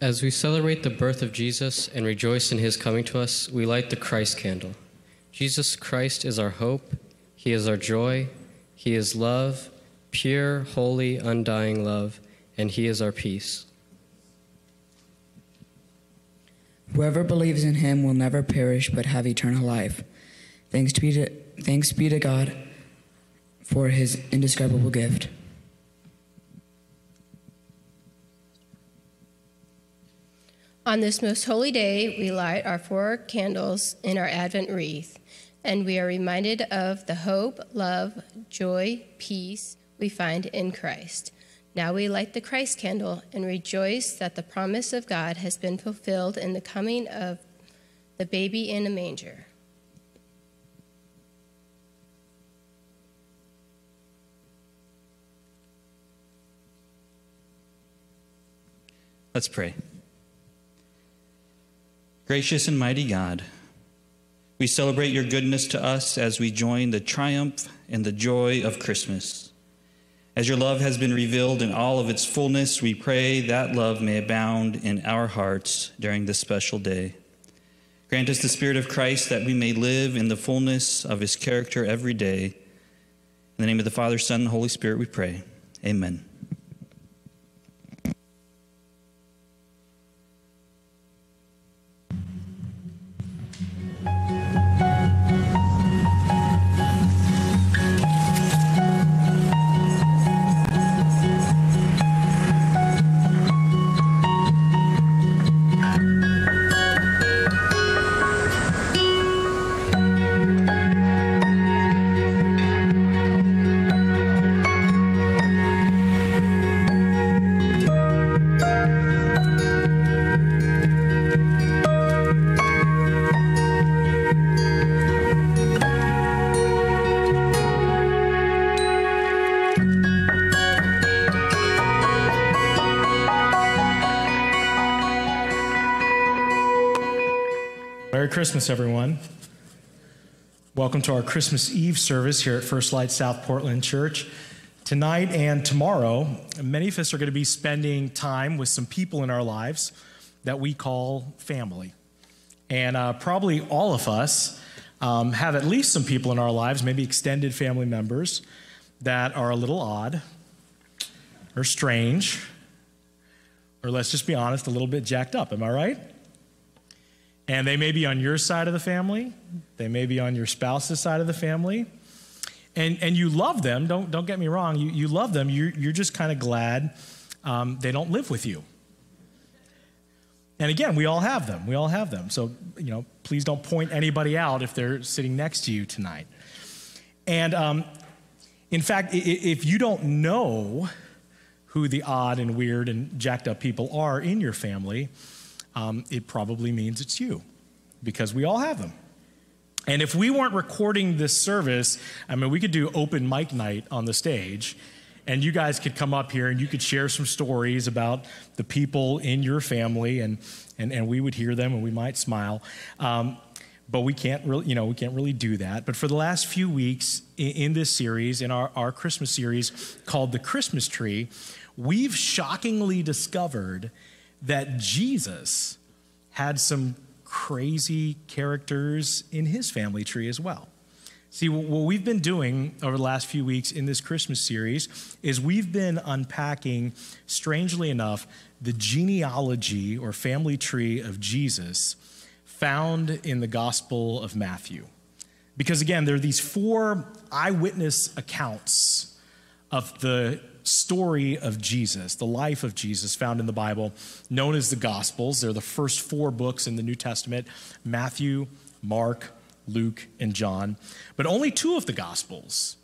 As we celebrate the birth of Jesus and rejoice in his coming to us, we light the Christ candle. Jesus Christ is our hope, he is our joy, he is love, pure, holy, undying love, and he is our peace. Whoever believes in him will never perish but have eternal life. Thanks be to, thanks be to God for his indescribable gift. On this most holy day, we light our four candles in our Advent wreath, and we are reminded of the hope, love, joy, peace we find in Christ. Now we light the Christ candle and rejoice that the promise of God has been fulfilled in the coming of the baby in a manger. Let's pray. Gracious and mighty God, we celebrate your goodness to us as we join the triumph and the joy of Christmas. As your love has been revealed in all of its fullness, we pray that love may abound in our hearts during this special day. Grant us the Spirit of Christ that we may live in the fullness of his character every day. In the name of the Father, Son, and Holy Spirit, we pray. Amen. Christmas, everyone. Welcome to our Christmas Eve service here at First Light South Portland Church. Tonight and tomorrow, many of us are going to be spending time with some people in our lives that we call family. And uh, probably all of us um, have at least some people in our lives, maybe extended family members, that are a little odd or strange, or let's just be honest, a little bit jacked up. Am I right? And they may be on your side of the family, they may be on your spouse's side of the family. And, and you love them, don't, don't get me wrong, you, you love them, you're, you're just kind of glad um, they don't live with you. And again, we all have them. We all have them. So, you know, please don't point anybody out if they're sitting next to you tonight. And um, in fact, if you don't know who the odd and weird and jacked up people are in your family, um, it probably means it's you because we all have them. And if we weren't recording this service, I mean, we could do open mic night on the stage, and you guys could come up here and you could share some stories about the people in your family, and, and, and we would hear them and we might smile. Um, but we can't really, you know, we can't really do that. But for the last few weeks in, in this series, in our, our Christmas series called The Christmas Tree, we've shockingly discovered that Jesus had some crazy characters in his family tree as well. See, what we've been doing over the last few weeks in this Christmas series is we've been unpacking, strangely enough, the genealogy or family tree of Jesus found in the Gospel of Matthew. Because again, there are these four eyewitness accounts of the story of Jesus, the life of Jesus found in the Bible, known as the Gospels. They're the first four books in the New Testament Matthew, Mark, Luke, and John. But only two of the Gospels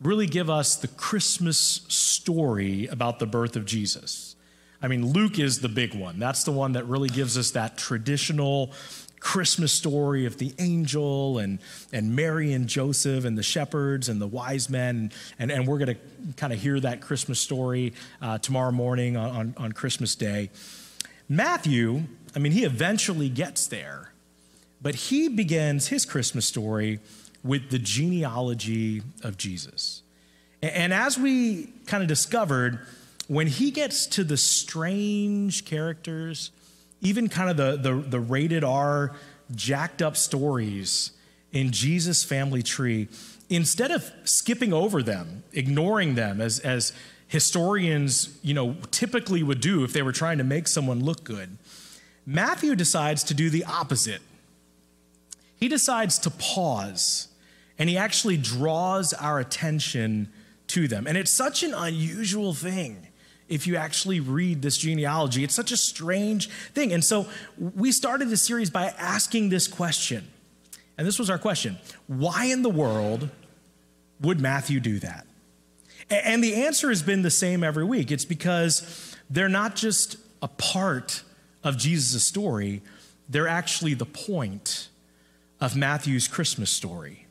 really give us the Christmas story about the birth of Jesus. I mean, Luke is the big one. That's the one that really gives us that traditional Christmas story of the angel and, and Mary and Joseph and the shepherds and the wise men. And, and we're going to kind of hear that Christmas story uh, tomorrow morning on, on, on Christmas Day. Matthew, I mean, he eventually gets there, but he begins his Christmas story with the genealogy of Jesus. And, and as we kind of discovered, when he gets to the strange characters, even kind of the, the, the rated R, jacked up stories in Jesus' family tree, instead of skipping over them, ignoring them as, as historians you know, typically would do if they were trying to make someone look good, Matthew decides to do the opposite. He decides to pause and he actually draws our attention to them. And it's such an unusual thing if you actually read this genealogy. It's such a strange thing. And so we started this series by asking this question. And this was our question Why in the world would Matthew do that? And the answer has been the same every week. It's because they're not just a part of Jesus' story, they're actually the point of Matthew's Christmas story.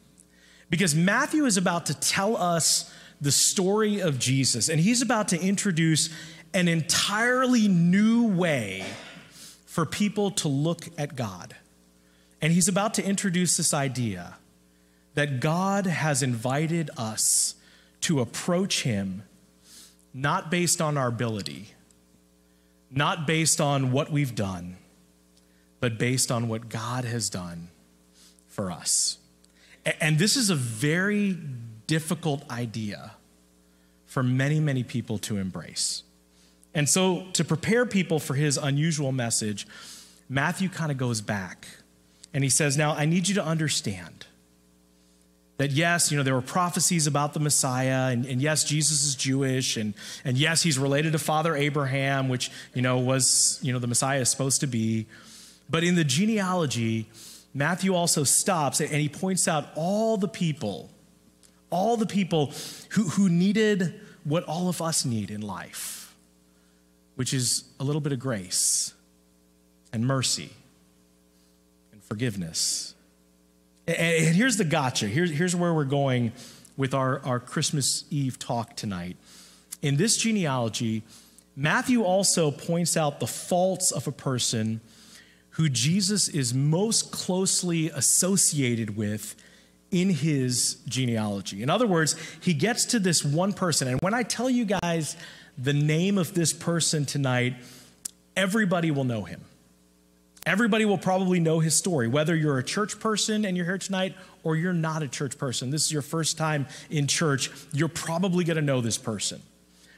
Because Matthew is about to tell us the story of Jesus, and he's about to introduce an entirely new way for people to look at God. And he's about to introduce this idea that God has invited us to approach him not based on our ability, not based on what we've done, but based on what God has done for us. And this is a very difficult idea for many, many people to embrace. And so, to prepare people for his unusual message, Matthew kind of goes back and he says, Now, I need you to understand that yes, you know, there were prophecies about the Messiah, and, and, yes, Jesus is Jewish, and, and yes, he's related to Father Abraham, which, you know, was, you know, the Messiah is supposed to be. But in the genealogy, Matthew also stops and he points out all the people, all the people who, who needed what all of us need in life, which is a little bit of grace and mercy and forgiveness and here's the gotcha. Here's, here's where we're going with our, our Christmas Eve talk tonight. In this genealogy, Matthew also points out the faults of a person who Jesus is most closely associated with in his genealogy. In other words, he gets to this one person. And when I tell you guys the name of this person tonight, everybody will know him. Everybody will probably know his story, whether you're a church person and you're here tonight or you're not a church person. This is your first time in church, you're probably going to know this person.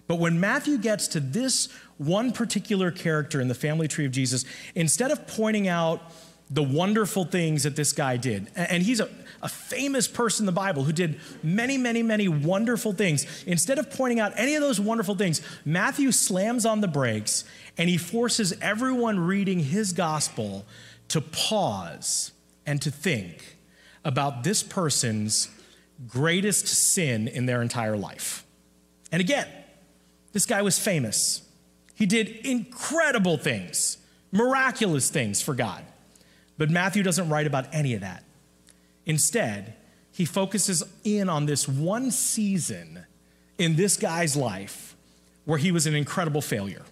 But when Matthew gets to this one particular character in the family tree of Jesus, instead of pointing out the wonderful things that this guy did, and he's a, a famous person in the Bible who did many, many, many wonderful things, instead of pointing out any of those wonderful things, Matthew slams on the brakes and he forces everyone reading his gospel to pause and to think about this person's greatest sin in their entire life. And again, this guy was famous. He did incredible things, miraculous things for God. But Matthew doesn't write about any of that. Instead, he focuses in on this one season in this guy's life where he was an incredible failure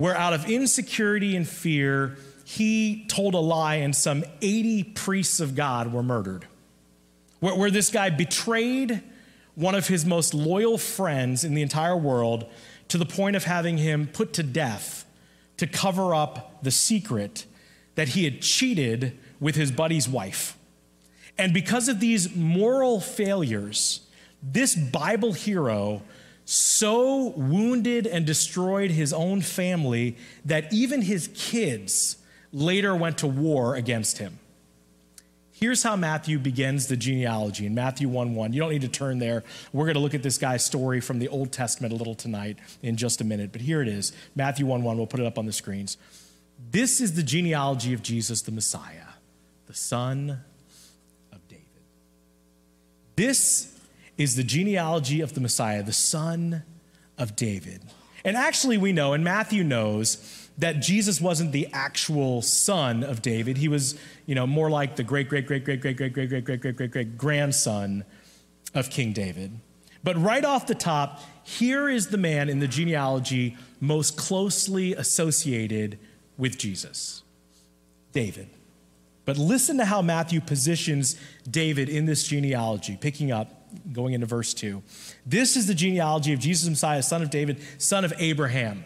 where out of insecurity and fear, he told a lie and some 80 priests of God were murdered. Where, where this guy betrayed one of his most loyal friends in the entire world to the point of having him put to death to cover up the secret that he had cheated with his buddy's wife. And because of these moral failures, this Bible hero so wounded and destroyed his own family that even his kids later went to war against him. Here's how Matthew begins the genealogy in Matthew 1 1. You don't need to turn there. We're going to look at this guy's story from the Old Testament a little tonight in just a minute. But here it is Matthew 1 1. We'll put it up on the screens. This is the genealogy of Jesus the Messiah, the son of David. This is the genealogy of the Messiah, the son of David. And actually, we know, and Matthew knows, that Jesus wasn't the actual son of David. He was, you know, more like the great, great, great, great, great, great, great, great, great, great, great, great grandson of King David. But right off the top, here is the man in the genealogy most closely associated with Jesus David. But listen to how Matthew positions David in this genealogy, picking up going into verse 2. This is the genealogy of Jesus Messiah, son of David, son of Abraham.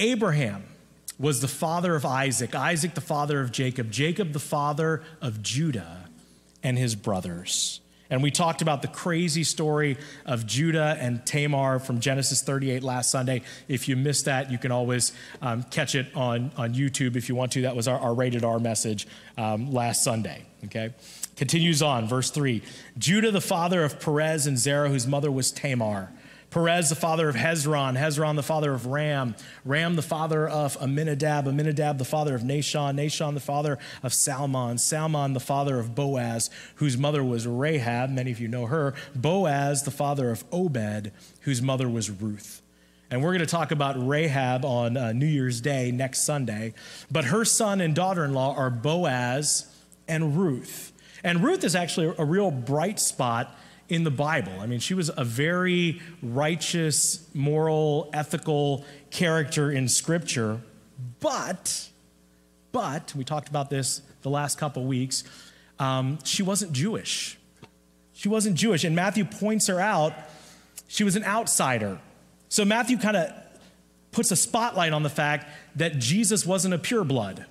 Abraham was the father of Isaac, Isaac the father of Jacob, Jacob the father of Judah and his brothers. And we talked about the crazy story of Judah and Tamar from Genesis 38 last Sunday. If you missed that, you can always um, catch it on, on YouTube if you want to. That was our, our rated R message um, last Sunday. Okay? Continues on, verse 3 Judah, the father of Perez and Zerah, whose mother was Tamar. Perez, the father of Hezron, Hezron, the father of Ram, Ram, the father of Aminadab, Aminadab, the father of Nahshon, Nahshon, the father of Salmon, Salmon, the father of Boaz, whose mother was Rahab, many of you know her, Boaz, the father of Obed, whose mother was Ruth. And we're going to talk about Rahab on uh, New Year's Day next Sunday. But her son and daughter in law are Boaz and Ruth. And Ruth is actually a real bright spot in the Bible. I mean, she was a very righteous, moral, ethical character in Scripture, but, but, we talked about this the last couple weeks, um, she wasn't Jewish. She wasn't Jewish. And Matthew points her out, she was an outsider. So Matthew kind of puts a spotlight on the fact that Jesus wasn't a pureblood.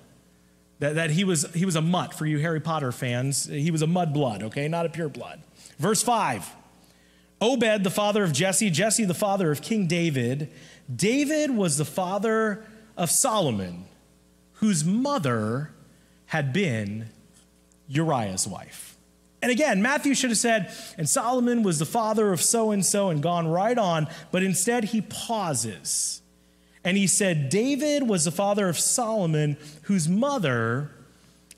That, that he, was, he was a mutt for you Harry Potter fans. He was a mudblood, okay, not a pureblood. Verse 5 Obed, the father of Jesse, Jesse, the father of King David. David was the father of Solomon, whose mother had been Uriah's wife. And again, Matthew should have said, and Solomon was the father of so and so, and gone right on, but instead he pauses. And he said, David was the father of Solomon, whose mother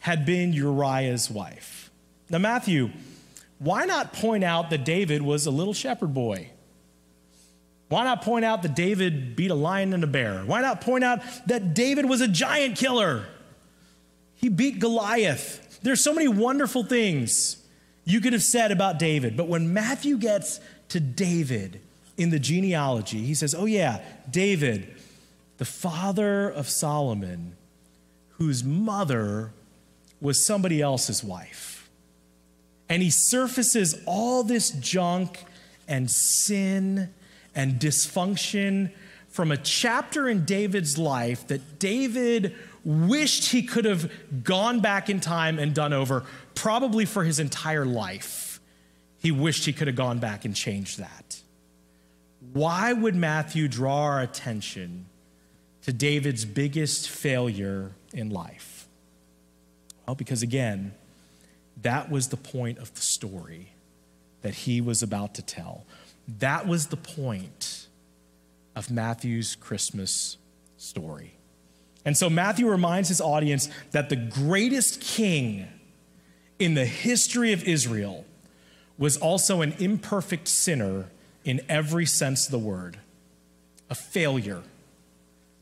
had been Uriah's wife. Now, Matthew why not point out that David was a little shepherd boy? Why not point out that David beat a lion and a bear? Why not point out that David was a giant killer? He beat Goliath. There's so many wonderful things you could have said about David, but when Matthew gets to David in the genealogy, he says, Oh, yeah, David, the father of Solomon, whose mother was somebody else's wife. And he surfaces all this junk and sin and dysfunction from a chapter in David's life that David wished he could have gone back in time and done over, probably for his entire life. He wished he could have gone back and changed that. Why would Matthew draw our attention to David's biggest failure in life? Well, because again, that was the point of the story that he was about to tell. That was the point of Matthew's Christmas story. And so Matthew reminds his audience that the greatest king in the history of Israel was also an imperfect sinner in every sense of the word, a failure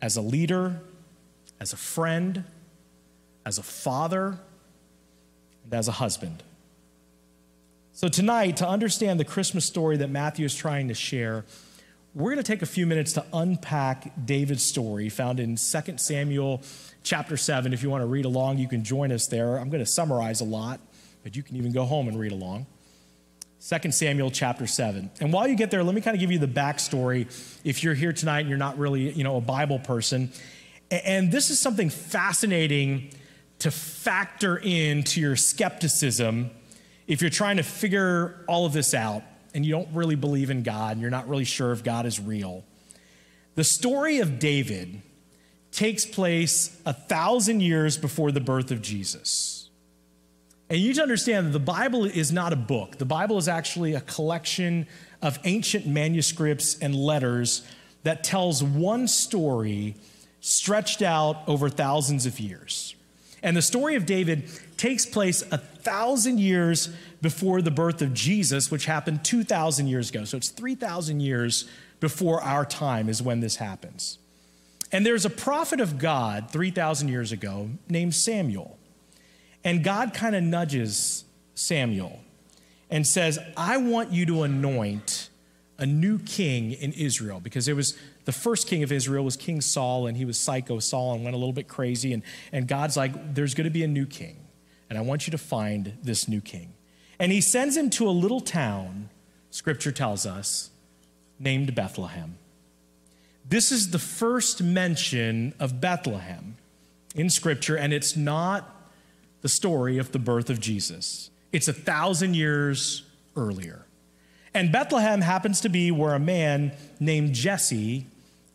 as a leader, as a friend, as a father and as a husband. So, tonight, to understand the Christmas story that Matthew is trying to share, we're going to take a few minutes to unpack David's story found in 2 Samuel chapter 7. If you want to read along, you can join us there. I'm going to summarize a lot, but you can even go home and read along. 2 Samuel chapter 7. And while you get there, let me kind of give you the backstory if you're here tonight and you're not really, you know, a Bible person. And this is something fascinating to factor into your skepticism if you're trying to figure all of this out and you don't really believe in God and you're not really sure if God is real. The story of David takes place a thousand years before the birth of Jesus. And you need to understand that the Bible is not a book. The Bible is actually a collection of ancient manuscripts and letters that tells one story stretched out over thousands of years. And the story of David takes place a thousand years before the birth of Jesus, which happened 2,000 years ago. So it's 3,000 years before our time is when this happens. And there's a prophet of God 3,000 years ago named Samuel. And God kind of nudges Samuel and says, I want you to anoint a new king in Israel because there was the first king of Israel was King Saul, and he was psycho Saul and went a little bit crazy. And, and God's like, there's going to be a new king, and I want you to find this new king. And he sends him to a little town, scripture tells us, named Bethlehem. This is the first mention of Bethlehem in scripture, and it's not the story of the birth of Jesus. It's a thousand years earlier. And Bethlehem happens to be where a man named Jesse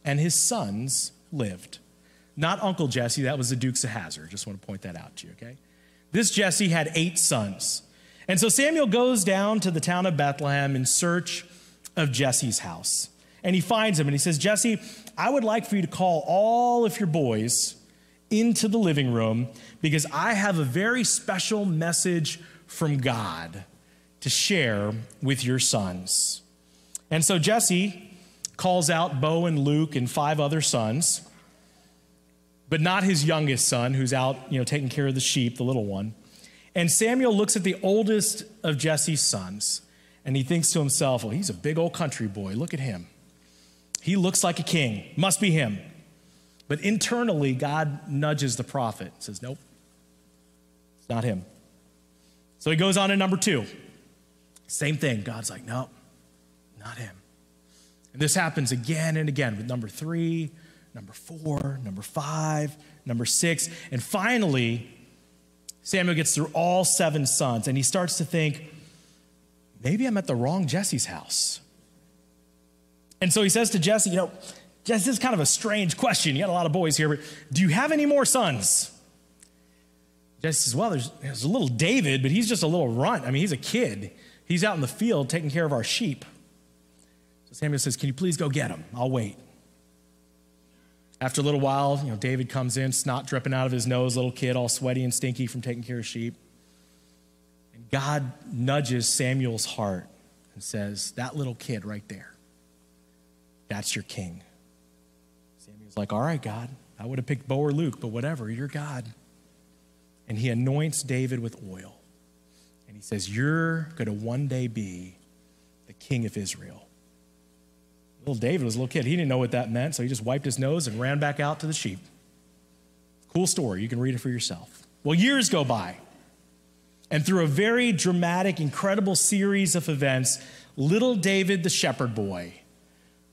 and his sons lived. Not Uncle Jesse, that was the Dukes of Hazzard. Just want to point that out to you, okay? This Jesse had eight sons. And so Samuel goes down to the town of Bethlehem in search of Jesse's house. And he finds him and he says, Jesse, I would like for you to call all of your boys into the living room because I have a very special message from God to share with your sons. And so Jesse calls out Bo and Luke and five other sons, but not his youngest son who's out, you know, taking care of the sheep, the little one. And Samuel looks at the oldest of Jesse's sons and he thinks to himself, well, he's a big old country boy. Look at him. He looks like a king. Must be him. But internally, God nudges the prophet, says, Nope, it's not him. So he goes on to number two. Same thing. God's like, Nope, not him. And this happens again and again with number three, number four, number five, number six. And finally, Samuel gets through all seven sons and he starts to think, maybe I'm at the wrong Jesse's house. And so he says to Jesse, you know, Jesse, this is kind of a strange question. You got a lot of boys here, but do you have any more sons? Jesse says, well, there's, there's a little David, but he's just a little runt. I mean, he's a kid. He's out in the field taking care of our sheep. So Samuel says, can you please go get him? I'll wait. After a little while, you know, David comes in, snot dripping out of his nose, little kid, all sweaty and stinky from taking care of sheep. And God nudges Samuel's heart and says, That little kid right there, that's your king. Samuel's like, All right, God, I would have picked Bo or Luke, but whatever, you're God. And he anoints David with oil. And he says, You're going to one day be the king of Israel. Little David was a little kid. He didn't know what that meant, so he just wiped his nose and ran back out to the sheep. Cool story. You can read it for yourself. Well, years go by. And through a very dramatic, incredible series of events, little David, the shepherd boy,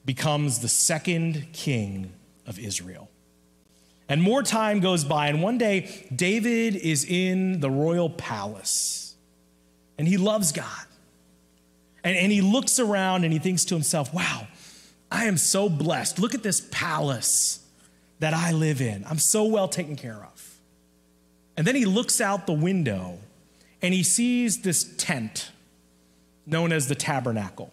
becomes the second king of Israel. And more time goes by, and one day, David is in the royal palace, and he loves God. And, and he looks around and he thinks to himself, wow, I am so blessed. Look at this palace that I live in. I'm so well taken care of. And then he looks out the window and he sees this tent known as the tabernacle.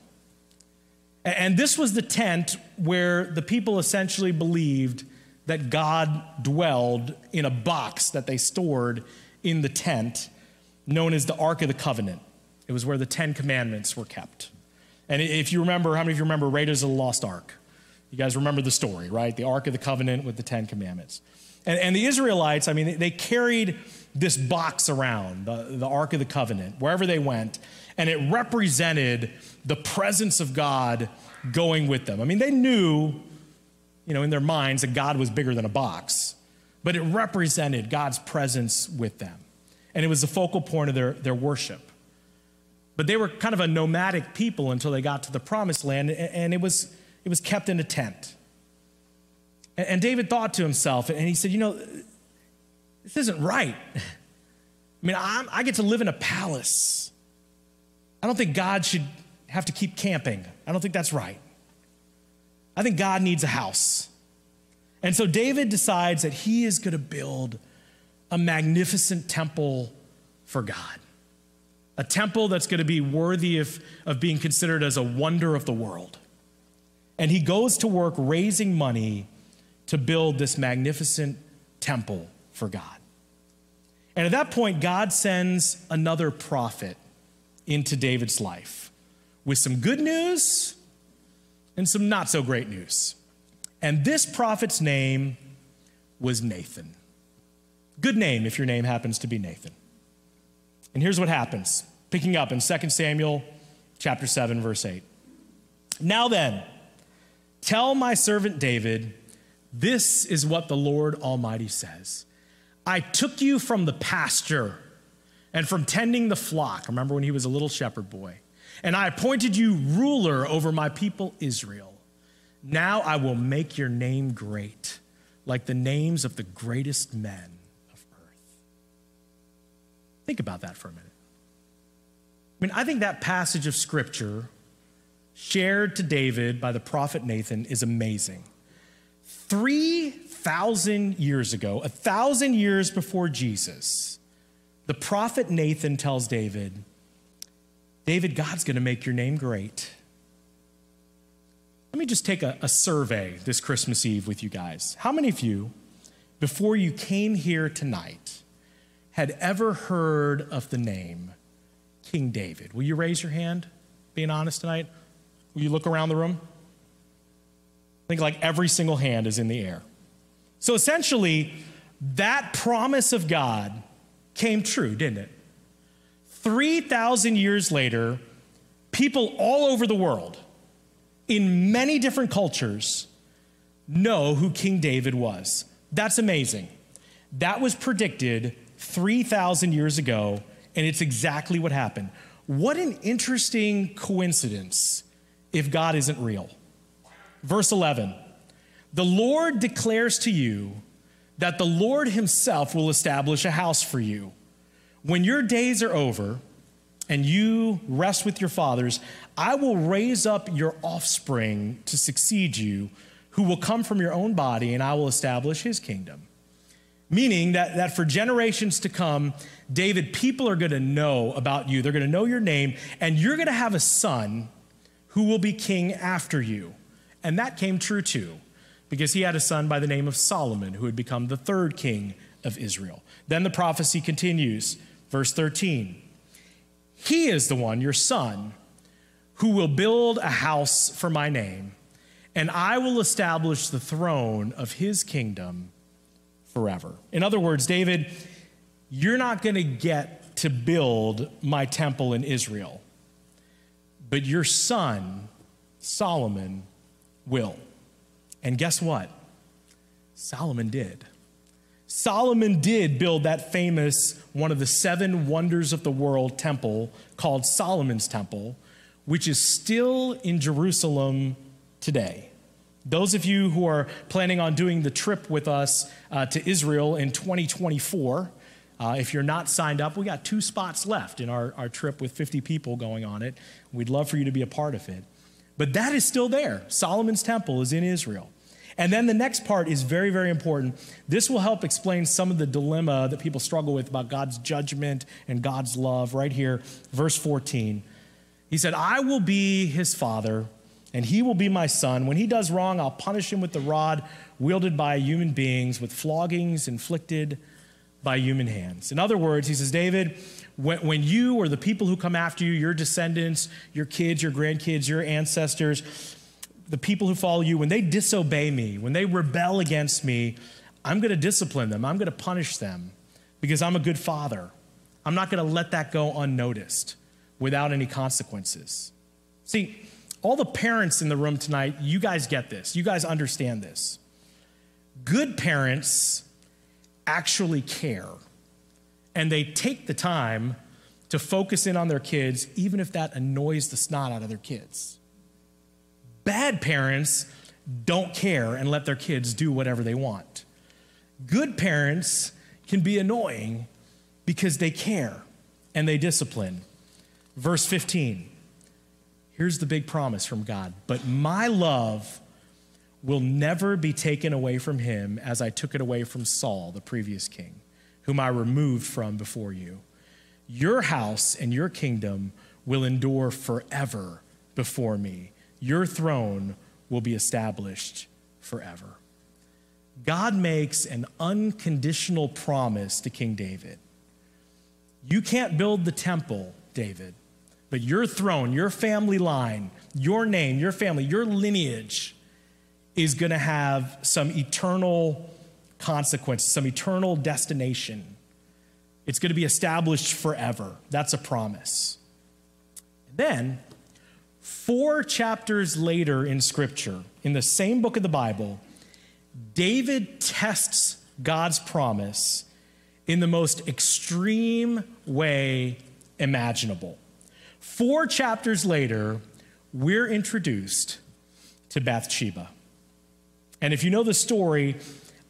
And this was the tent where the people essentially believed that God dwelled in a box that they stored in the tent known as the Ark of the Covenant. It was where the Ten Commandments were kept. And if you remember, how many of you remember Raiders of the Lost Ark? You guys remember the story, right? The Ark of the Covenant with the Ten Commandments. And, and the Israelites, I mean, they, carried this box around, the, the Ark of the Covenant, wherever they went, and it represented the presence of God going with them. I mean, they knew, you know, in their minds that God was bigger than a box, but it represented God's presence with them. And it was the focal point of their, their worship. But they were kind of a nomadic people until they got to the promised land, and it was, it was kept in a tent. And David thought to himself, and he said, You know, this isn't right. I mean, I'm, i get to live in a palace. I don't think God should have to keep camping. I don't think that's right. I think God needs a house. And so David decides that he is going to build a magnificent temple for God a temple that's going to be worthy of, of being considered as a wonder of the world. And he goes to work raising money to build this magnificent temple for God. And at that point, God sends another prophet into David's life with some good news and some not so great news. And this prophet's name was Nathan. Good name if your name happens to be Nathan. And here's what happens, picking up in 2 Samuel chapter 7 verse 8. Now then, tell my servant David, this is what the Lord Almighty says. I took you from the pasture and from tending the flock. Remember when he was a little shepherd boy? And I appointed you ruler over my people Israel. Now I will make your name great, like the names of the greatest men. Think about that for a minute. I mean, I think that passage of scripture shared to David by the prophet Nathan is amazing. 3,000 years ago, a thousand years before Jesus, the prophet Nathan tells David, David, God's going to make your name great. Let me just take a, a, survey this Christmas Eve with you guys. How many of you, before you came here tonight, had ever heard of the name King David? Will you raise your hand, being honest tonight? Will you look around the room? I think like every single hand is in the air. So essentially, that promise of God came true, didn't it? 3,000 years later, people all over the world, in many different cultures, know who King David was. That's amazing. That was predicted 3,000 years ago, and it's exactly what happened. What an interesting coincidence if God isn't real. Verse 11 The Lord declares to you that the Lord Himself will establish a house for you. When your days are over and you rest with your fathers, I will raise up your offspring to succeed you, who will come from your own body, and I will establish his kingdom. Meaning that, that for generations to come, David, people are going to know about you. They're going to know your name, and you're going to have a son who will be king after you. And that came true too, because he had a son by the name of Solomon, who had become the third king of Israel. Then the prophecy continues Verse 13 He is the one, your son, who will build a house for my name, and I will establish the throne of his kingdom forever. In other words, David, you're not going to get to build my temple in Israel, but your son, Solomon, will. And guess what? Solomon did. Solomon did build that famous, one of the seven wonders of the world temple called Solomon's Temple, which is still in Jerusalem today. Those of you who are planning on doing the trip with us uh, to Israel in 2024, uh, if you're not signed up, we got two spots left in our, our trip with 50 people going on it. We'd love for you to be a part of it. But that is still there. Solomon's Temple is in Israel. And then the next part is very, very important. This will help explain some of the dilemma that people struggle with about God's judgment and God's love. Right here, verse 14. He said, I will be his father, and he will be my son. When he does wrong, I'll punish him with the rod wielded by human beings, with floggings inflicted by human hands. In other words, he says, David, when, when you or the people who come after you, your descendants, your kids, your grandkids, your ancestors, the people who follow you, when they disobey me, when they rebel against me, I'm going to discipline them. I'm going to punish them because I'm a good father. I'm not going to let that go unnoticed without any consequences. See, all the parents in the room tonight, you guys get this. You guys understand this. Good parents actually care, and they take the time to focus in on their kids, even if that annoys the snot out of their kids. Bad parents don't care and let their kids do whatever they want. Good parents can be annoying because they care and they discipline. Verse 15. Here's the big promise from God. But my love will never be taken away from him as I took it away from Saul, the previous king, whom I removed from before you. Your house and your kingdom will endure forever before me your throne will be established forever. God makes an unconditional promise to King David. You can't build the temple, David, but your throne, your family line, your name, your family, your lineage is going to have some eternal consequence, some eternal destination. It's going to be established forever. That's a promise. And then Four chapters later in Scripture, in the same book of the Bible, David tests God's promise in the most extreme way imaginable. Four chapters later, we're introduced to Bathsheba. And if you know the story,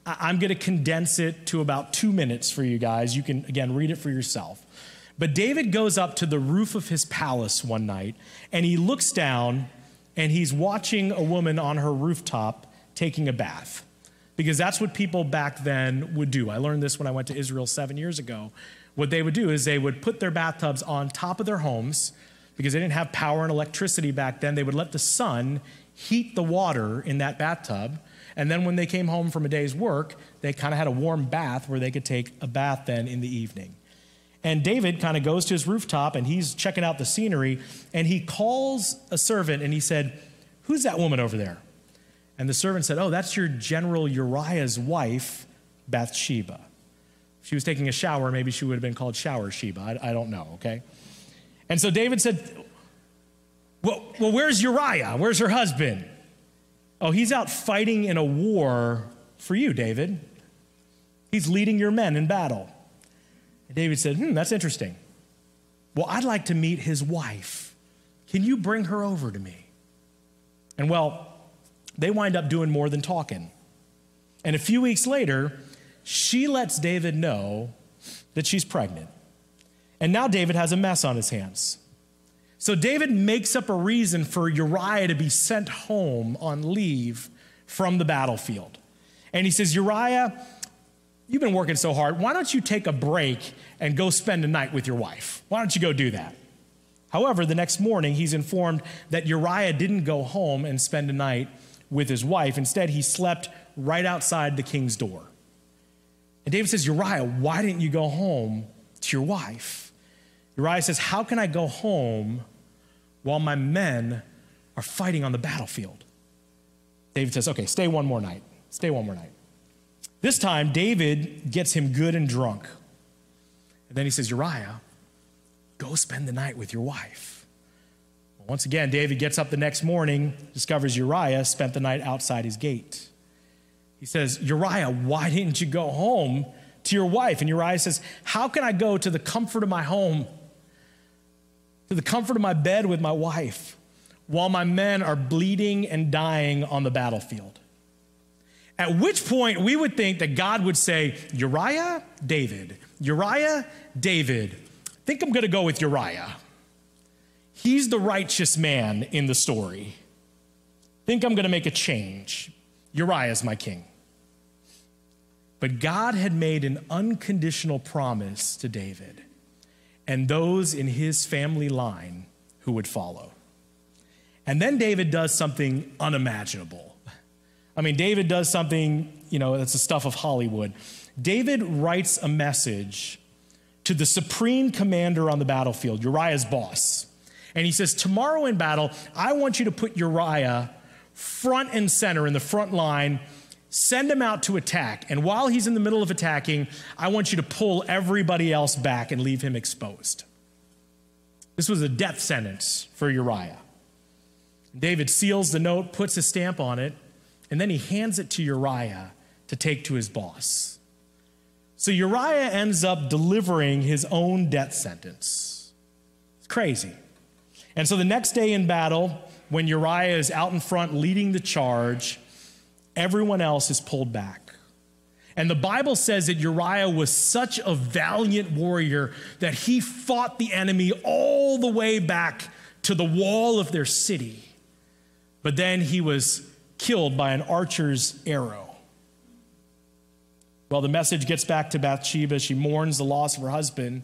I'm going to condense it to about two minutes for you guys. You can, again, read it for yourself. But David goes up to the roof of his palace one night and he looks down and he's watching a woman on her rooftop taking a bath. Because that's what people back then would do. I learned this when I went to Israel seven years ago. What they would do is they would put their bathtubs on top of their homes because they didn't have power and electricity back then. They would let the sun heat the water in that bathtub. And then when they came home from a day's work, they kind of had a warm bath where they could take a bath then in the evening. And David kind of goes to his rooftop and he's checking out the scenery and he calls a servant and he said, Who's that woman over there? And the servant said, Oh, that's your general Uriah's wife, Bathsheba. If she was taking a shower, maybe she would have been called Shower Sheba. I, I don't know, okay? And so David said, well, well, where's Uriah? Where's her husband? Oh, he's out fighting in a war for you, David. He's leading your men in battle. And David said, Hmm, that's interesting. Well, I'd like to meet his wife. Can you bring her over to me? And well, they wind up doing more than talking. And a few weeks later, she lets David know that she's pregnant. And now David has a mess on his hands. So David makes up a reason for Uriah to be sent home on leave from the battlefield. And he says, Uriah, you've been working so hard. Why don't you take a break and go spend a night with your wife? Why don't you go do that? However, the next morning, he's informed that Uriah didn't go home and spend a night with his wife. Instead, he slept right outside the king's door. And David says, Uriah, why didn't you go home to your wife? Uriah says, How can I go home while my men are fighting on the battlefield? David says, Okay, stay one more night. Stay one more night. This time, David gets him good and drunk. And then he says, Uriah, go spend the night with your wife. Once again, David gets up the next morning, discovers Uriah spent the night outside his gate. He says, Uriah, why didn't you go home to your wife? And Uriah says, How can I go to the comfort of my home? to the comfort of my bed with my wife while my men are bleeding and dying on the battlefield. At which point we would think that God would say, Uriah, David, Uriah, David. I think I'm going to go with Uriah. He's the righteous man in the story. Think I'm going to make a change. Uriah's my king. But God had made an unconditional promise to David and those in his family line who would follow. And then David does something unimaginable. I mean, David does something, you know, that's the stuff of Hollywood. David writes a message to the supreme commander on the battlefield, Uriah's boss. And he says, Tomorrow in battle, I want you to put Uriah front and center in the front line Send him out to attack. And while he's in the middle of attacking, I want you to pull everybody else back and leave him exposed. This was a death sentence for Uriah. David seals the note, puts a stamp on it, and then he hands it to Uriah to take to his boss. So Uriah ends up delivering his own death sentence. It's crazy. And so the next day in battle, when Uriah is out in front leading the charge, Everyone else is pulled back. And the Bible says that Uriah was such a valiant warrior that he fought the enemy all the way back to the wall of their city. But then he was killed by an archer's arrow. Well, the message gets back to Bathsheba. She mourns the loss of her husband,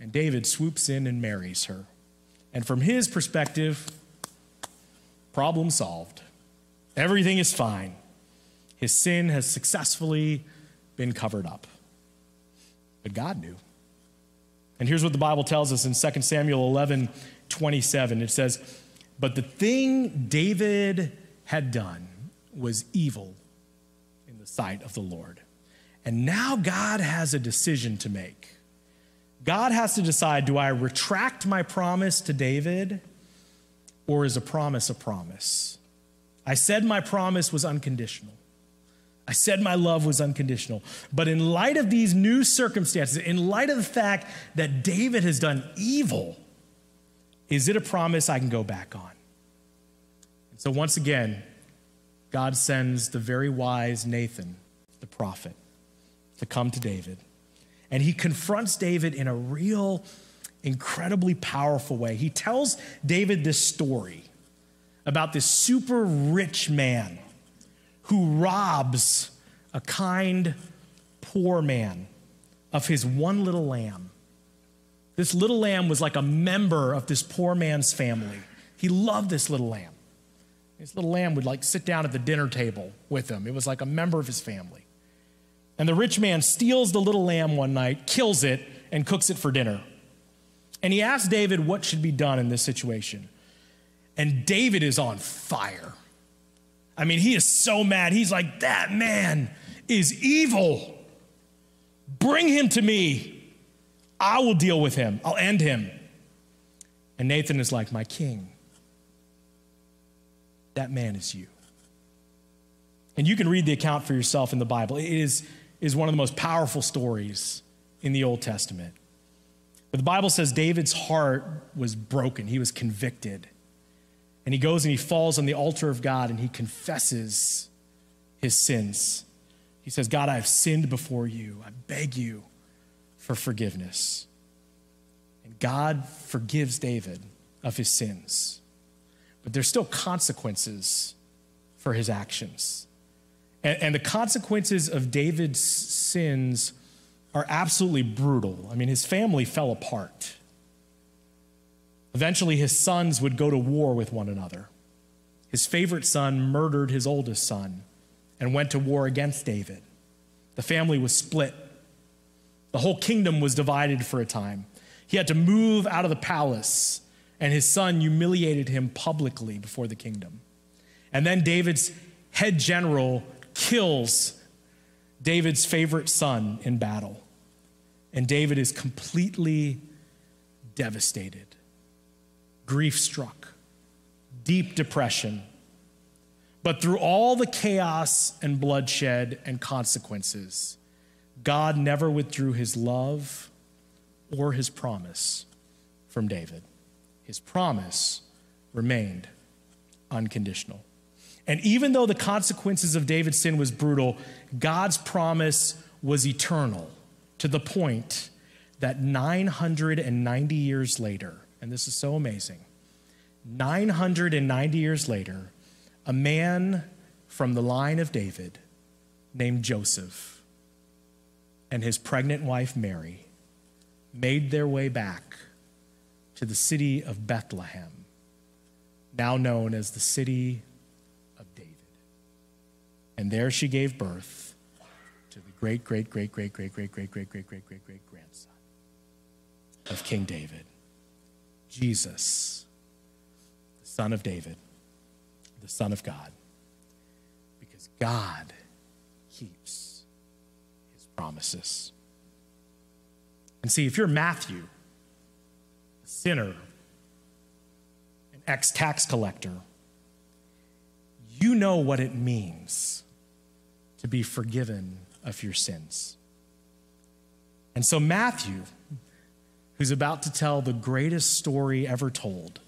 and David swoops in and marries her. And from his perspective, problem solved. Everything is fine. His sin has successfully been covered up. But God knew. And here's what the Bible tells us in 2 Samuel 11 27. It says, But the thing David had done was evil in the sight of the Lord. And now God has a decision to make. God has to decide do I retract my promise to David or is a promise a promise? I said my promise was unconditional. I said my love was unconditional. But in light of these new circumstances, in light of the fact that David has done evil, is it a promise I can go back on? And so once again, God sends the very wise Nathan, the prophet, to come to David. And he confronts David in a real, incredibly powerful way. He tells David this story about this super rich man who robs a kind, poor man of his one little lamb. This little lamb was like a member of this poor man's family. He loved this little lamb. This little lamb would like sit down at the dinner table with him. It was like a member of his family. And the rich man steals the little lamb one night, kills it, and cooks it for dinner. And he asks David what should be done in this situation. And David is on fire. I mean, he is so mad. He's like, that man is evil. Bring him to me. I will deal with him, I'll end him. And Nathan is like, my king. That man is you. And you can read the account for yourself in the Bible. It is, is one of the most powerful stories in the Old Testament. But the Bible says David's heart was broken, he was convicted. And he goes and he falls on the altar of God and he confesses his sins. He says, God, I have sinned before you. I beg you for forgiveness. And God forgives David of his sins. But there's still consequences for his actions. And, and the consequences of David's sins are absolutely brutal. I mean, his family fell apart. Eventually, his sons would go to war with one another. His favorite son murdered his oldest son and went to war against David. The family was split. The whole kingdom was divided for a time. He had to move out of the palace, and his son humiliated him publicly before the kingdom. And then David's head general kills David's favorite son in battle. And David is completely devastated grief struck, deep depression. But through all the chaos and bloodshed and consequences, God never withdrew his love or his promise from David. His promise remained unconditional. And even though the consequences of David's sin was brutal, God's promise was eternal to the point that 990 years later, and this is so amazing. 990 years later, a man from the line of David named Joseph and his pregnant wife Mary made their way back to the city of Bethlehem, now known as the city. And there she gave birth to the great, great, great, great, great, great, great, great, great, great, great, great grandson of King David. Jesus, the Son of David, the Son of God, because God keeps his promises. And see, if you're Matthew, a sinner, an ex tax collector, you know what it means to be forgiven of your sins. And so, Matthew, who's about to tell the greatest story ever told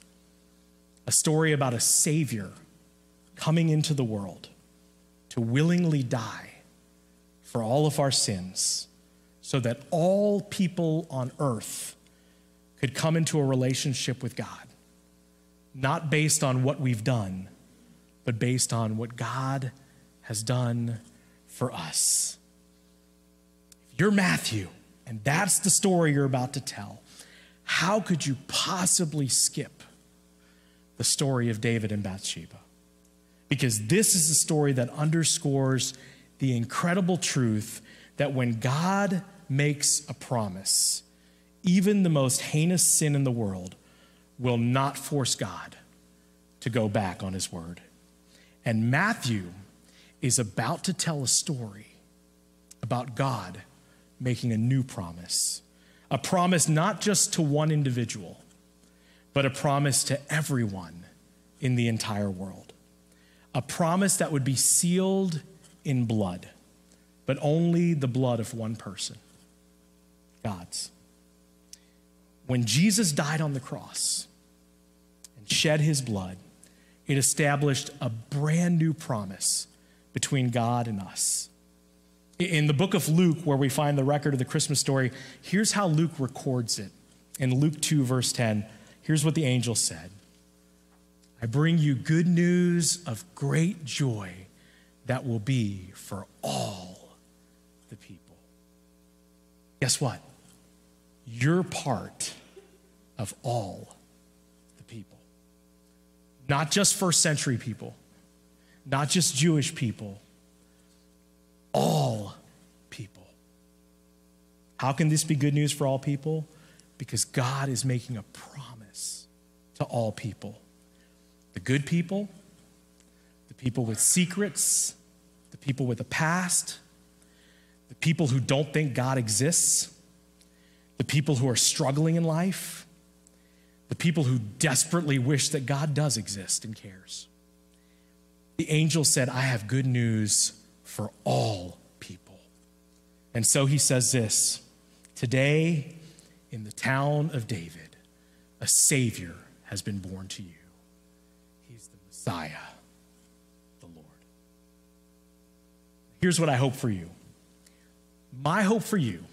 a story about a Savior coming into the world to willingly die for all of our sins so that all people on earth could come into a relationship with God, not based on what we've done, but based on what God has done for us. If you're Matthew, and that's the story you're about to tell, how could you possibly skip the story of David and Bathsheba? Because this is the story that underscores the incredible truth that when God makes a promise, even the most heinous sin in the world will not force God to go back on his word. And Matthew is about to tell a story about God making a new promise a promise not just to one individual, but a promise to everyone in the entire world. A promise that would be sealed in blood, but only the blood of one person God's. When Jesus died on the cross and shed his blood, it established a brand new promise between God and us. In the book of Luke, where we find the record of the Christmas story, here's how Luke records it. In Luke 2, verse 10, here's what the angel said I bring you good news of great joy that will be for all the people. Guess what? You're part of all the people. Not just first century people, not just Jewish people, all people. How can this be good news for all people? Because God is making a promise to all people the good people, the people with secrets, the people with a past, the people who don't think God exists, the people who are struggling in life, the people who desperately wish that God does exist and cares. The angel said, I have good news for all people. And so he says this Today, in the town of David, a Savior has been born to you. He's the Messiah, the Lord. Here's what I hope for you my hope for you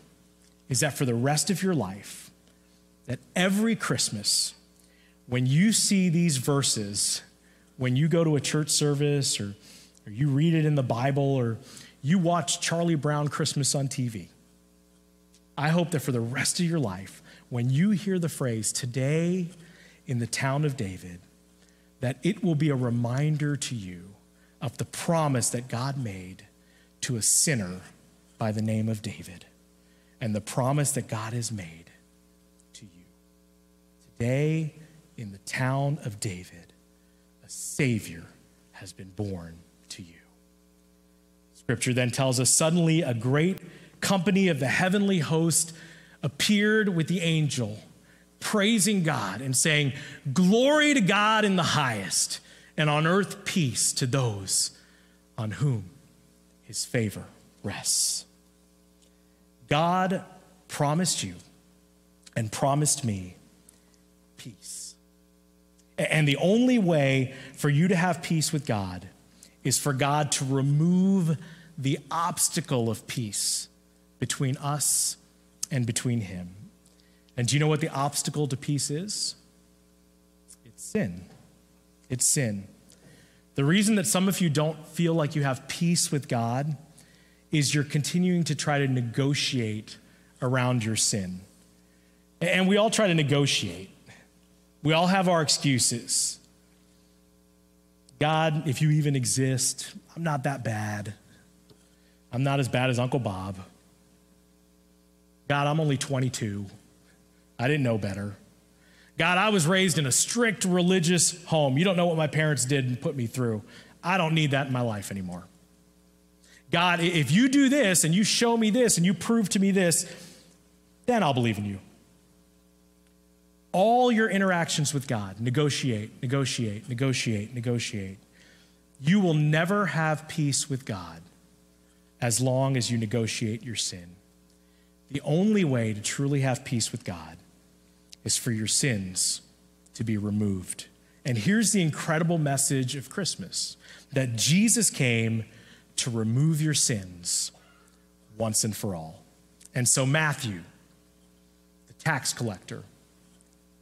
is that for the rest of your life, that every Christmas, when you see these verses, when you go to a church service or, or you read it in the Bible or you watch Charlie Brown Christmas on TV, I hope that for the rest of your life, when you hear the phrase, today in the town of David, that it will be a reminder to you of the promise that God made to a sinner by the name of David and the promise that God has made to you. Today, in the town of David, Savior has been born to you. Scripture then tells us suddenly a great company of the heavenly host appeared with the angel, praising God and saying, Glory to God in the highest, and on earth peace to those on whom his favor rests. God promised you and promised me peace. And the only way for you to have peace with God is for God to remove the obstacle of peace between us and between Him. And do you know what the obstacle to peace is? It's sin. It's sin. The reason that some of you don't feel like you have peace with God is you're continuing to try to negotiate around your sin. And we all try to negotiate. We all have our excuses. God, if you even exist, I'm not that bad. I'm not as bad as Uncle Bob. God, I'm only 22. I didn't know better. God, I was raised in a strict religious home. You don't know what my parents did and put me through. I don't need that in my life anymore. God, if you do this and you show me this and you prove to me this, then I'll believe in you. All your interactions with God, negotiate, negotiate, negotiate, negotiate. You will never have peace with God as long as you negotiate your sin. The only way to truly have peace with God is for your sins to be removed. And here's the incredible message of Christmas that Jesus came to remove your sins once and for all. And so, Matthew, the tax collector,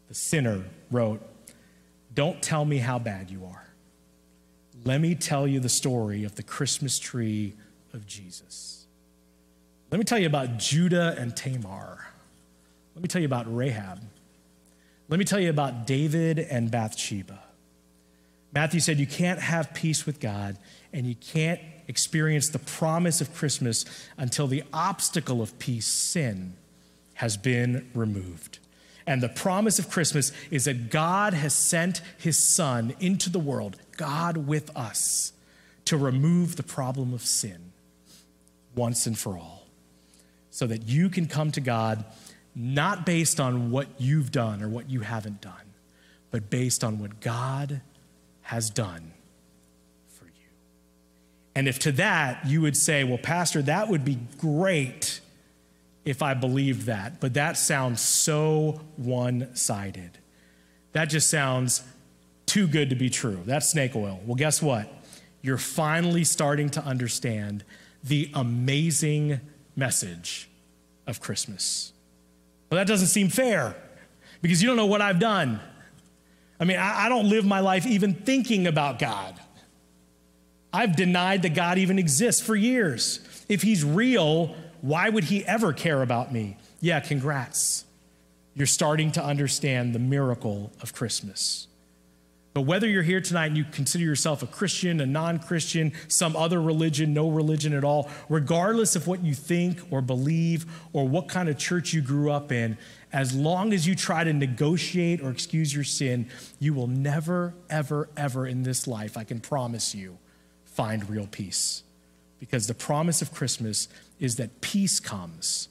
the sinner, wrote, Don't tell me how bad you are. Let me tell you the story of the Christmas tree of Jesus. Let me tell you about Judah and Tamar. Let me tell you about Rahab. Let me tell you about David and Bathsheba. Matthew said, You can't have peace with God and you can't experience the promise of Christmas until the obstacle of peace, sin, has been removed. And the promise of Christmas is that God has sent his Son into the world, God with us, to remove the problem of sin once and for all, so that you can come to God not based on what you've done or what you haven't done, but based on what God has done for you. And if to that you would say, well, Pastor, that would be great if I believed that, but that sounds so one sided. That just sounds too good to be true. That's snake oil. Well, guess what? You're finally starting to understand the amazing message of Christmas. Well, that doesn't seem fair because you don't know what I've done. I mean, I, I don't live my life even thinking about God. I've denied that God even exists for years. If He's real, why would He ever care about me? Yeah, congrats. You're starting to understand the miracle of Christmas. But whether you're here tonight and you consider yourself a Christian, a non Christian, some other religion, no religion at all, regardless of what you think or believe or what kind of church you grew up in, as long as you try to negotiate or excuse your sin, you will never, ever, ever in this life, I can promise you, find real peace. Because the promise of Christmas is that peace comes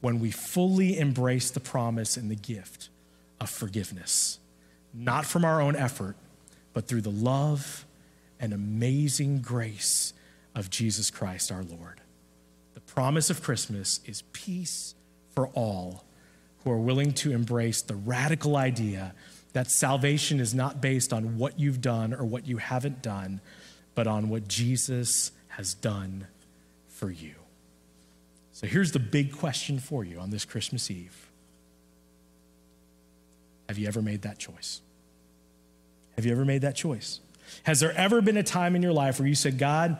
when we fully embrace the promise and the gift of forgiveness, not from our own effort but through the love and amazing grace of Jesus Christ our Lord. The promise of Christmas is peace for all who are willing to embrace the radical idea that salvation is not based on what you've done or what you haven't done, but on what Jesus has done for you. So here's the big question for you on this Christmas Eve Have you ever made that choice? Have you ever made that choice? Has there ever been a time in your life where you said, God,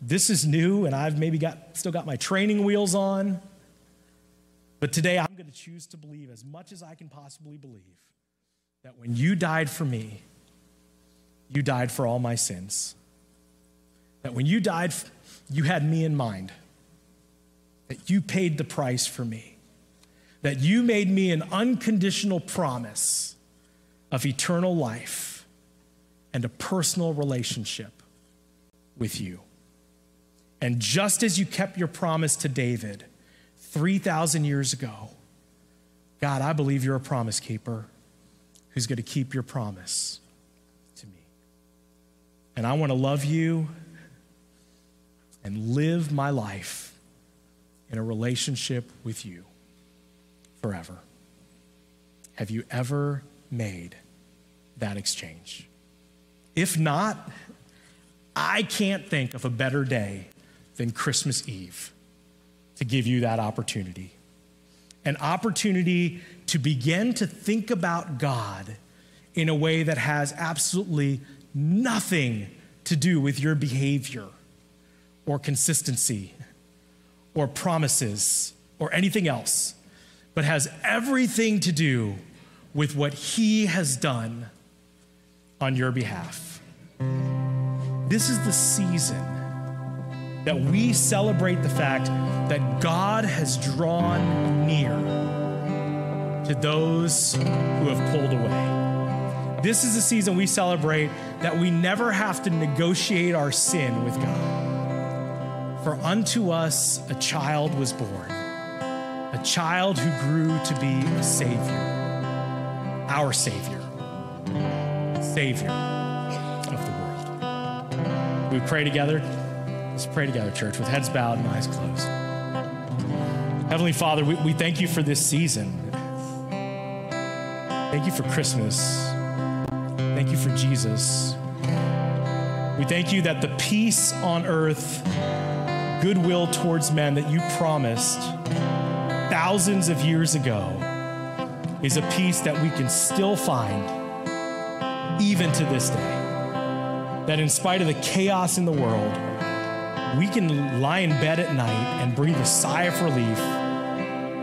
this is new and I've maybe got still got my training wheels on, but today I'm going to choose to believe as much as I can possibly believe that when you died for me, you died for all my sins. That when you died, you had me in mind. That you paid the price for me. That you made me an unconditional promise of eternal life and a personal relationship with you. And just as you kept your promise to David 3,000 years ago, God, I believe you're a promise keeper who's going to keep your promise to me. And I want to love you and live my life in a relationship with you forever. Have you ever made that exchange? If not, I can't think of a better day than Christmas Eve to give you that opportunity. An opportunity to begin to think about God in a way that has absolutely nothing to do with your behavior or consistency or promises or anything else, but has everything to do with what He has done on your behalf. This is the season that we celebrate the fact that God has drawn near to those who have pulled away. This is the season we celebrate that we never have to negotiate our sin with God. For unto us a child was born, a child who grew to be a Savior, our Savior. Savior of the world. We pray together. Let's pray together, church, with heads bowed and eyes closed. Heavenly Father, we, we thank you for this season. Thank you for Christmas. Thank you for Jesus. We thank you that the peace on earth, goodwill towards men that you promised thousands of years ago is a peace that we can still find even to this day. That in spite of the chaos in the world, we can lie in bed at night and breathe a sigh of relief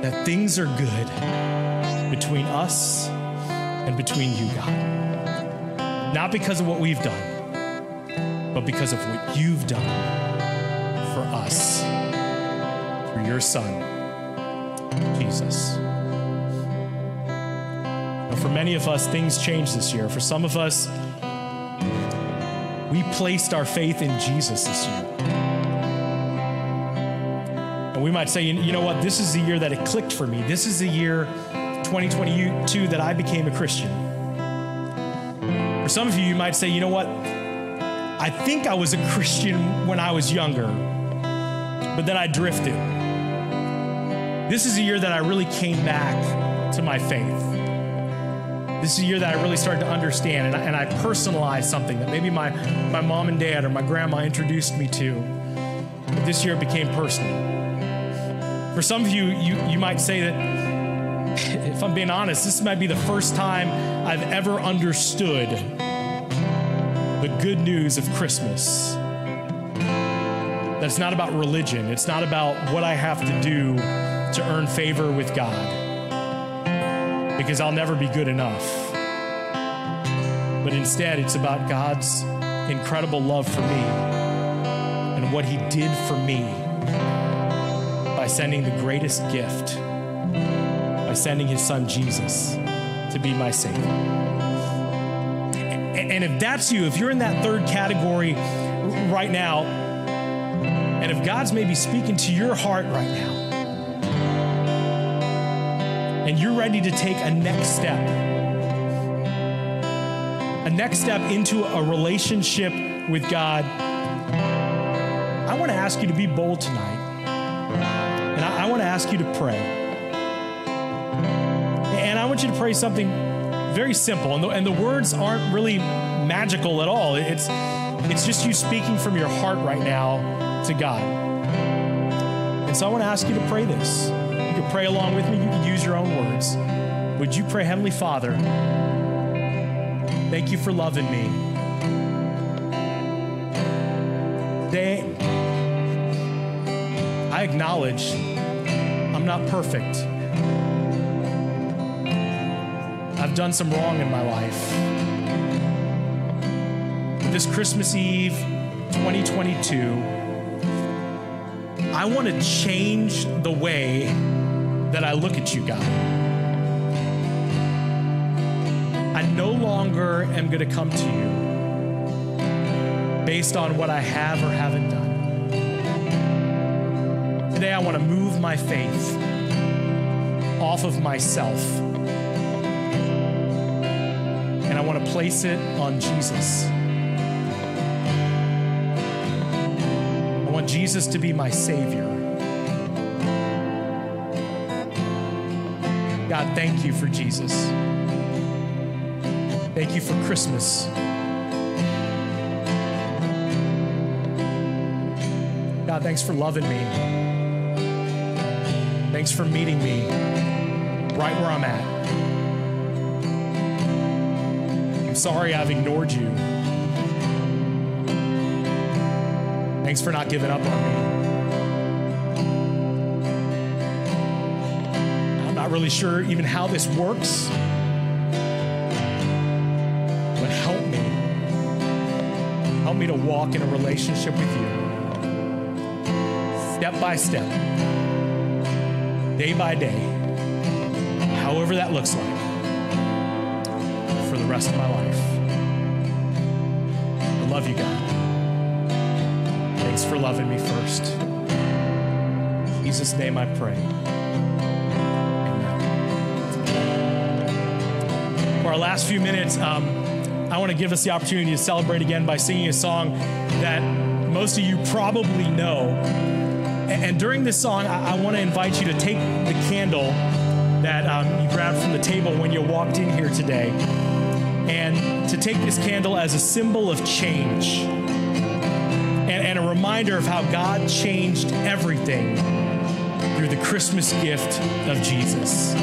that things are good between us and between you, God. Not because of what we've done, but because of what you've done through your Son, Jesus for many of us, things changed this year. For some of us, we placed our faith in Jesus this year. And we might say, you know what, this is the year that it clicked for me. This is the year 2022 that I became a Christian. For some of you, you might say, you know what, I think I was a Christian when I was younger, but then I drifted. This is a year that I really came back to my faith. This is a year that I really started to understand, and I, and I personalized something that maybe my, my mom and dad or my grandma introduced me to. But this year it became personal. For some of you, you, you might say that, if I'm being honest, this might be the first time I've ever understood the good news of Christmas. That it's not about religion, it's not about what I have to do to earn favor with God, because I'll never be good enough. But instead, it's about God's incredible love for me and what He did for me by sending the greatest gift, by sending His Son Jesus to be my Savior. And if that's you, if you're in that third category right now, and if God's maybe speaking to your heart right now, you're ready to take a next step, a next step into a relationship with God, I want to ask you to be bold tonight. And I, I want to ask you to pray. And I want you to pray something very simple. And the, and the words aren't really magical at all. It's, it's just you speaking from your heart right now to God. And so I want to ask you to pray this. You pray along with me, you can use your own words. Would you pray, Heavenly Father, thank you for loving me. Today, I acknowledge I'm not perfect. I've done some wrong in my life. This Christmas Eve 2022, I want to change the way that I look at you, God. I no longer am going to come to you based on what I have or haven't done. Today, I want to move my faith off of myself and I want to place it on Jesus. I want Jesus to be my Savior. God, thank you for Jesus. Thank you for Christmas. God, thanks for loving me. Thanks for meeting me right where I'm at. I'm sorry I've ignored you. Thanks for not giving up on me. Not really sure even how this works, but help me. Help me to walk in a relationship with you step by step, day by day, however that looks like, for the rest of my life. I love you, God. Thanks for loving me first. In Jesus' name I pray. Our last few minutes, um, I want to give us the opportunity to celebrate again by singing a song that most of you probably know. And during this song, I, I want to invite you to take the candle that um, you grabbed from the table when you walked in here today and to take this candle as a symbol of change and, and a reminder of how God changed everything through the Christmas gift of Jesus.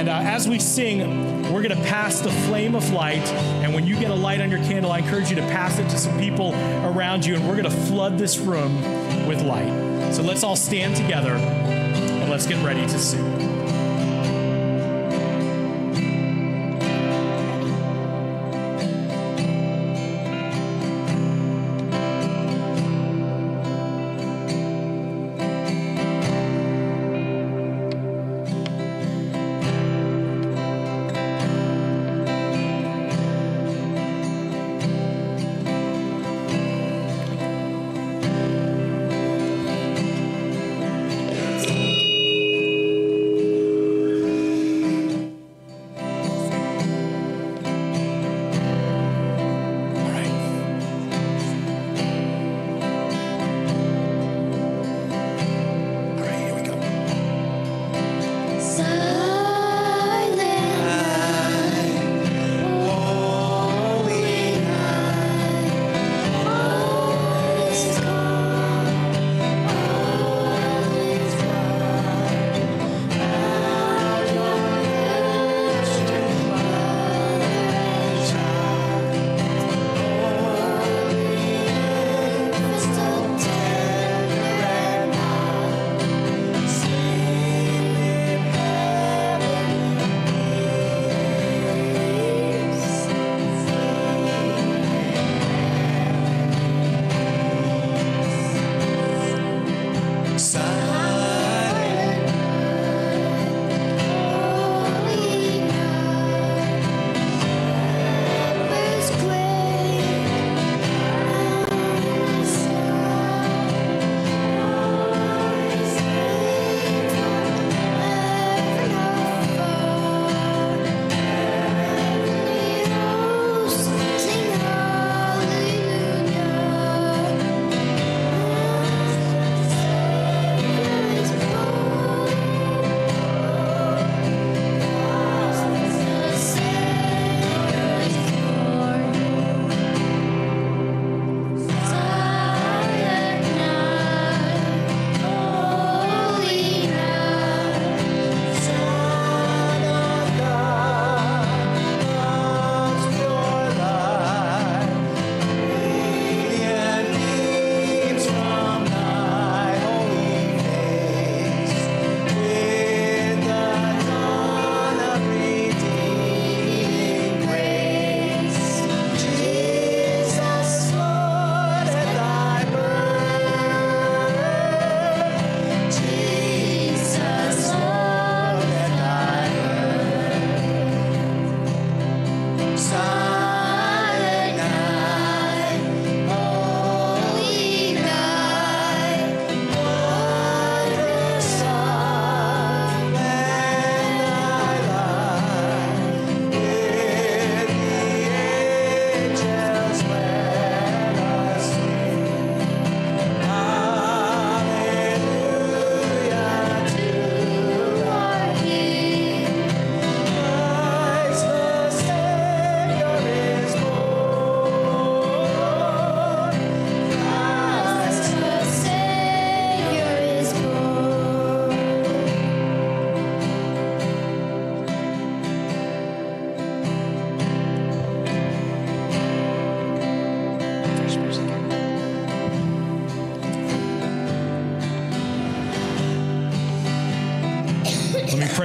And uh, as we sing, we're going to pass the flame of light. And when you get a light on your candle, I encourage you to pass it to some people around you. And we're going to flood this room with light. So let's all stand together and let's get ready to sing.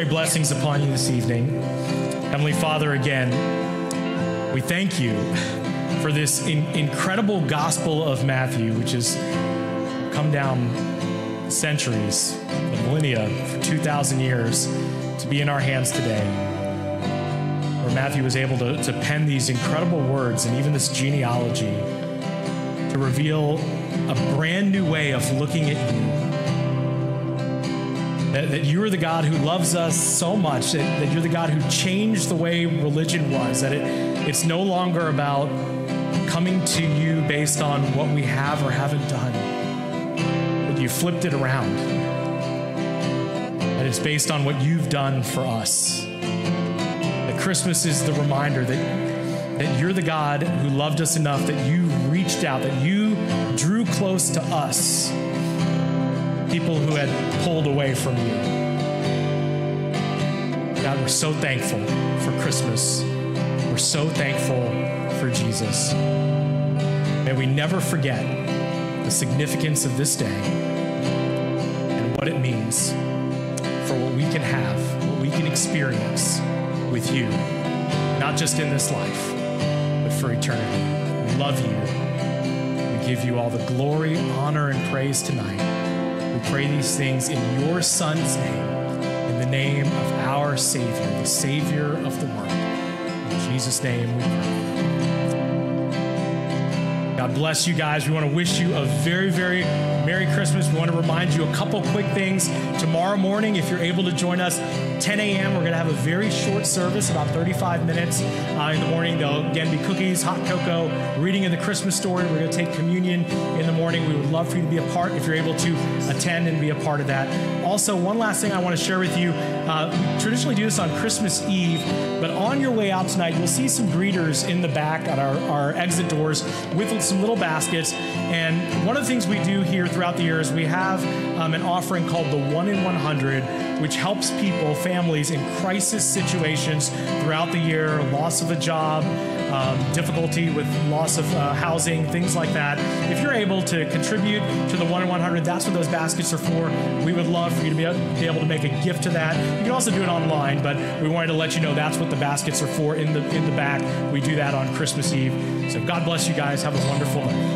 Blessings upon you this evening. Heavenly Father, again, we thank you for this in- incredible gospel of Matthew, which has come down centuries, millennia, for 2,000 years to be in our hands today. Where Matthew was able to, to pen these incredible words and even this genealogy to reveal a brand new way of looking at you. That, that you are the God who loves us so much, that, that you're the God who changed the way religion was, that it, it's no longer about coming to you based on what we have or haven't done, but you flipped it around. That it's based on what you've done for us. That Christmas is the reminder that, that you're the God who loved us enough that you reached out, that you drew close to us, people who had pulled away from you. God, we're so thankful for Christmas. We're so thankful for Jesus. May we never forget the significance of this day and what it means for what we can have, what we can experience with you, not just in this life, but for eternity. We love you. We give you all the glory, honor, and praise tonight. We pray these things in your Son's name, in the name of our Savior, the Savior of the world. In Jesus' name we pray. God bless you guys. We want to wish you a very, very Merry Christmas. We want to remind you a couple quick things. Tomorrow morning, if you're able to join us, 10 a.m., we're going to have a very short service, about 35 minutes uh, in the morning. There'll again be cookies, hot cocoa, reading of the Christmas story. We're going to take communion in the morning. We would love for you to be a part if you're able to attend and be a part of that. Also, one last thing I want to share with you. Uh, traditionally do this on Christmas Eve, but on your way out tonight, you'll see some greeters in the back at our, our exit doors with some little baskets. And one of the things we do here throughout the year is we have um, an offering called the One in 100, which helps people, families in crisis situations throughout the year, loss of a job, um, difficulty with loss of uh, housing, things like that. If you're able to contribute to the 1 in 100, that's what those baskets are for. We would love for you to be able, to make a gift to that. You can also do it online, but we wanted to let you know that's what the baskets are for in the in the back. We do that on Christmas Eve. So God bless you guys. Have a wonderful night.